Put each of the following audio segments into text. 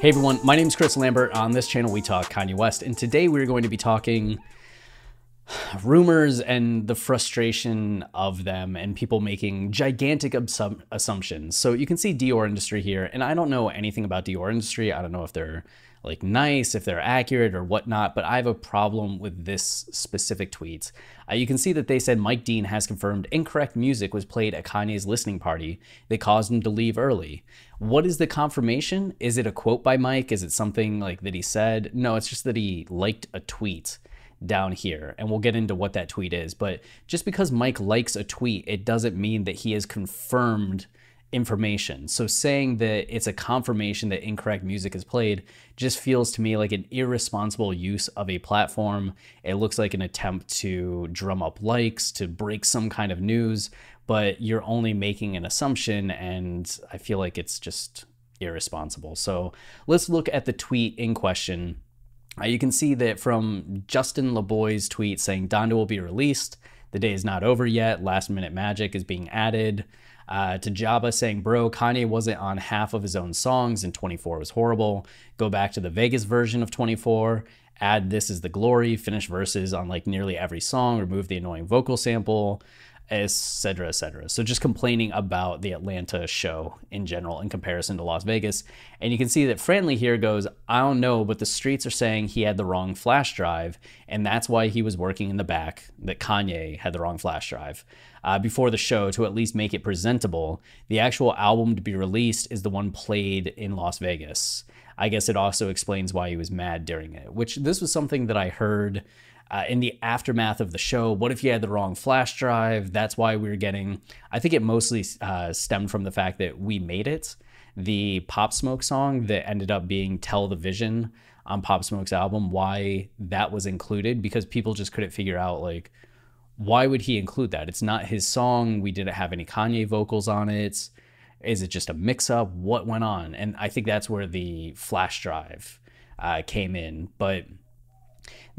Hey everyone, my name is Chris Lambert. On this channel, we talk Kanye West, and today we're going to be talking rumors and the frustration of them and people making gigantic assum- assumptions. So you can see Dior industry here, and I don't know anything about Dior industry. I don't know if they're like nice, if they're accurate or whatnot, but I have a problem with this specific tweet. Uh, you can see that they said Mike Dean has confirmed incorrect music was played at Kanye's listening party. They caused him to leave early. What is the confirmation? Is it a quote by Mike? Is it something like that he said? No, it's just that he liked a tweet down here, and we'll get into what that tweet is. But just because Mike likes a tweet, it doesn't mean that he has confirmed information. So saying that it's a confirmation that incorrect music is played just feels to me like an irresponsible use of a platform. It looks like an attempt to drum up likes, to break some kind of news, but you're only making an assumption and I feel like it's just irresponsible. So let's look at the tweet in question uh, you can see that from Justin LaBoy's tweet saying Donda will be released. The day is not over yet. Last minute magic is being added. Uh, to Jabba saying, Bro, Kanye wasn't on half of his own songs and 24 was horrible. Go back to the Vegas version of 24. Add This is the Glory, finish verses on like nearly every song, remove the annoying vocal sample etc., etc. So just complaining about the Atlanta show in general in comparison to Las Vegas. And you can see that Franley here goes, I don't know, but the streets are saying he had the wrong flash drive, and that's why he was working in the back, that Kanye had the wrong flash drive. Uh, before the show to at least make it presentable. The actual album to be released is the one played in Las Vegas. I guess it also explains why he was mad during it, which this was something that I heard uh, in the aftermath of the show. What if you had the wrong flash drive? That's why we were getting. I think it mostly uh, stemmed from the fact that we made it. The Pop Smoke song that ended up being "Tell the Vision" on Pop Smoke's album. Why that was included because people just couldn't figure out like why would he include that? It's not his song. We didn't have any Kanye vocals on it. Is it just a mix up? What went on? And I think that's where the flash drive uh, came in. But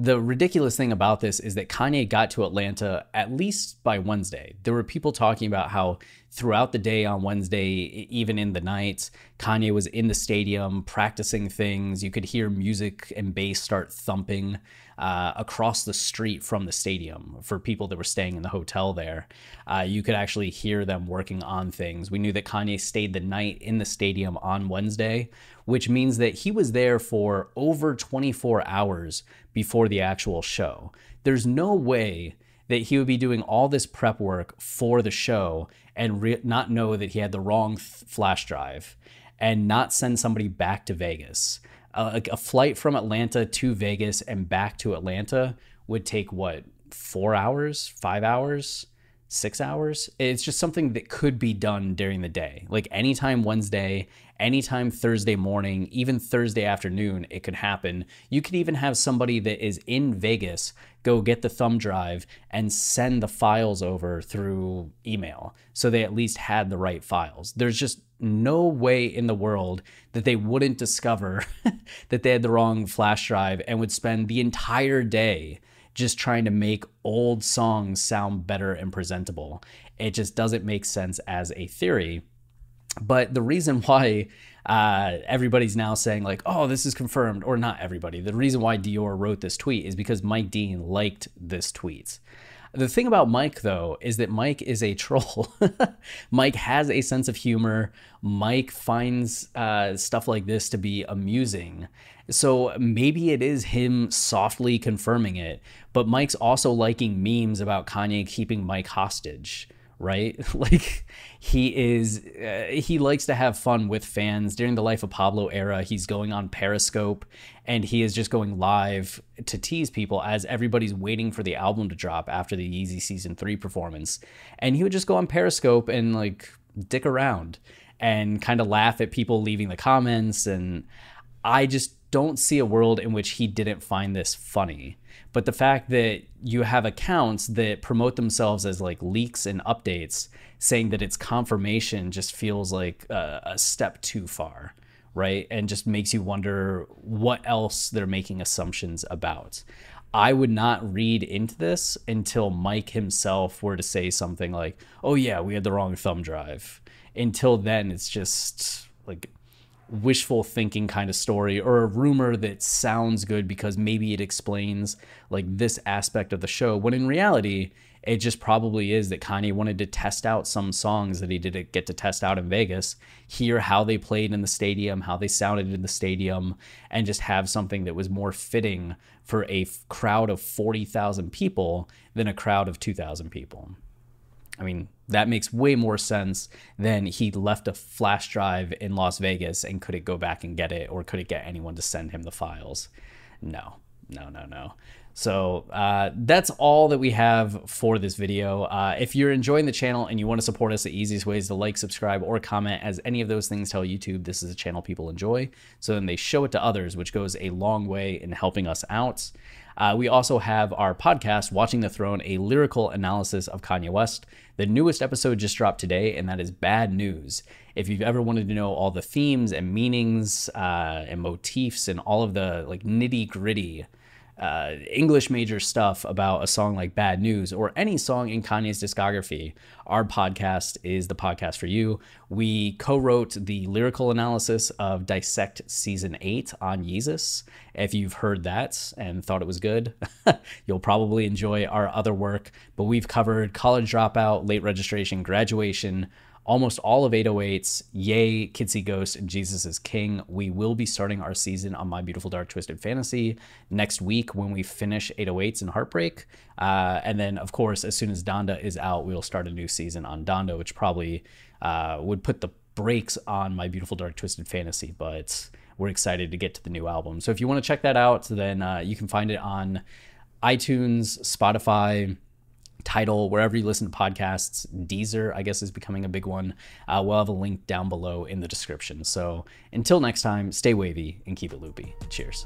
the ridiculous thing about this is that Kanye got to Atlanta at least by Wednesday. There were people talking about how throughout the day on Wednesday, even in the night, Kanye was in the stadium practicing things. You could hear music and bass start thumping uh, across the street from the stadium for people that were staying in the hotel there. Uh, you could actually hear them working on things. We knew that Kanye stayed the night in the stadium on Wednesday, which means that he was there for over 24 hours before the actual show. There's no way that he would be doing all this prep work for the show and re- not know that he had the wrong th- flash drive and not send somebody back to Vegas. Uh, like a flight from Atlanta to Vegas and back to Atlanta would take what, four hours, five hours? Six hours. It's just something that could be done during the day. Like anytime Wednesday, anytime Thursday morning, even Thursday afternoon, it could happen. You could even have somebody that is in Vegas go get the thumb drive and send the files over through email so they at least had the right files. There's just no way in the world that they wouldn't discover that they had the wrong flash drive and would spend the entire day just trying to make old songs sound better and presentable. It just doesn't make sense as a theory. But the reason why uh, everybody's now saying, like, oh, this is confirmed, or not everybody, the reason why Dior wrote this tweet is because Mike Dean liked this tweet. The thing about Mike, though, is that Mike is a troll. Mike has a sense of humor. Mike finds uh, stuff like this to be amusing. So maybe it is him softly confirming it, but Mike's also liking memes about Kanye keeping Mike hostage right? like he is uh, he likes to have fun with fans. During the Life of Pablo era, he's going on Periscope and he is just going live to tease people as everybody's waiting for the album to drop after the Yeezy season 3 performance. And he would just go on Periscope and like dick around and kind of laugh at people leaving the comments and I just don't see a world in which he didn't find this funny. But the fact that you have accounts that promote themselves as like leaks and updates saying that it's confirmation just feels like a, a step too far, right? And just makes you wonder what else they're making assumptions about. I would not read into this until Mike himself were to say something like, "Oh yeah, we had the wrong thumb drive." Until then, it's just like wishful thinking kind of story or a rumor that sounds good because maybe it explains like this aspect of the show when in reality it just probably is that Kanye wanted to test out some songs that he didn't get to test out in Vegas, hear how they played in the stadium, how they sounded in the stadium, and just have something that was more fitting for a crowd of 40,000 people than a crowd of 2,000 people. I mean, that makes way more sense than he left a flash drive in Las Vegas and couldn't go back and get it or couldn't get anyone to send him the files. No, no, no, no. So uh, that's all that we have for this video. Uh, if you're enjoying the channel and you want to support us, the easiest way is to like, subscribe, or comment, as any of those things tell YouTube this is a channel people enjoy. So then they show it to others, which goes a long way in helping us out. Uh, we also have our podcast, Watching the Throne, a lyrical analysis of Kanye West. The newest episode just dropped today, and that is Bad News. If you've ever wanted to know all the themes and meanings uh, and motifs and all of the like nitty gritty uh, English major stuff about a song like Bad News or any song in Kanye's discography, our podcast is the podcast for you. We co wrote the lyrical analysis of Dissect Season 8 on Yeezus. If you've heard that and thought it was good, you'll probably enjoy our other work. But we've covered college dropout, late registration, graduation almost all of 808s, Ye, See Ghost, and Jesus is King. We will be starting our season on My Beautiful Dark Twisted Fantasy next week when we finish 808s and Heartbreak. Uh, and then, of course, as soon as Donda is out, we'll start a new season on Donda, which probably uh, would put the brakes on My Beautiful Dark Twisted Fantasy. But we're excited to get to the new album. So if you want to check that out, then uh, you can find it on iTunes, Spotify, Tidal, wherever you listen to podcasts. Deezer, I guess, is becoming a big one. Uh, we'll have a link down below in the description. So until next time, stay wavy and keep it loopy. Cheers.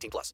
18 plus.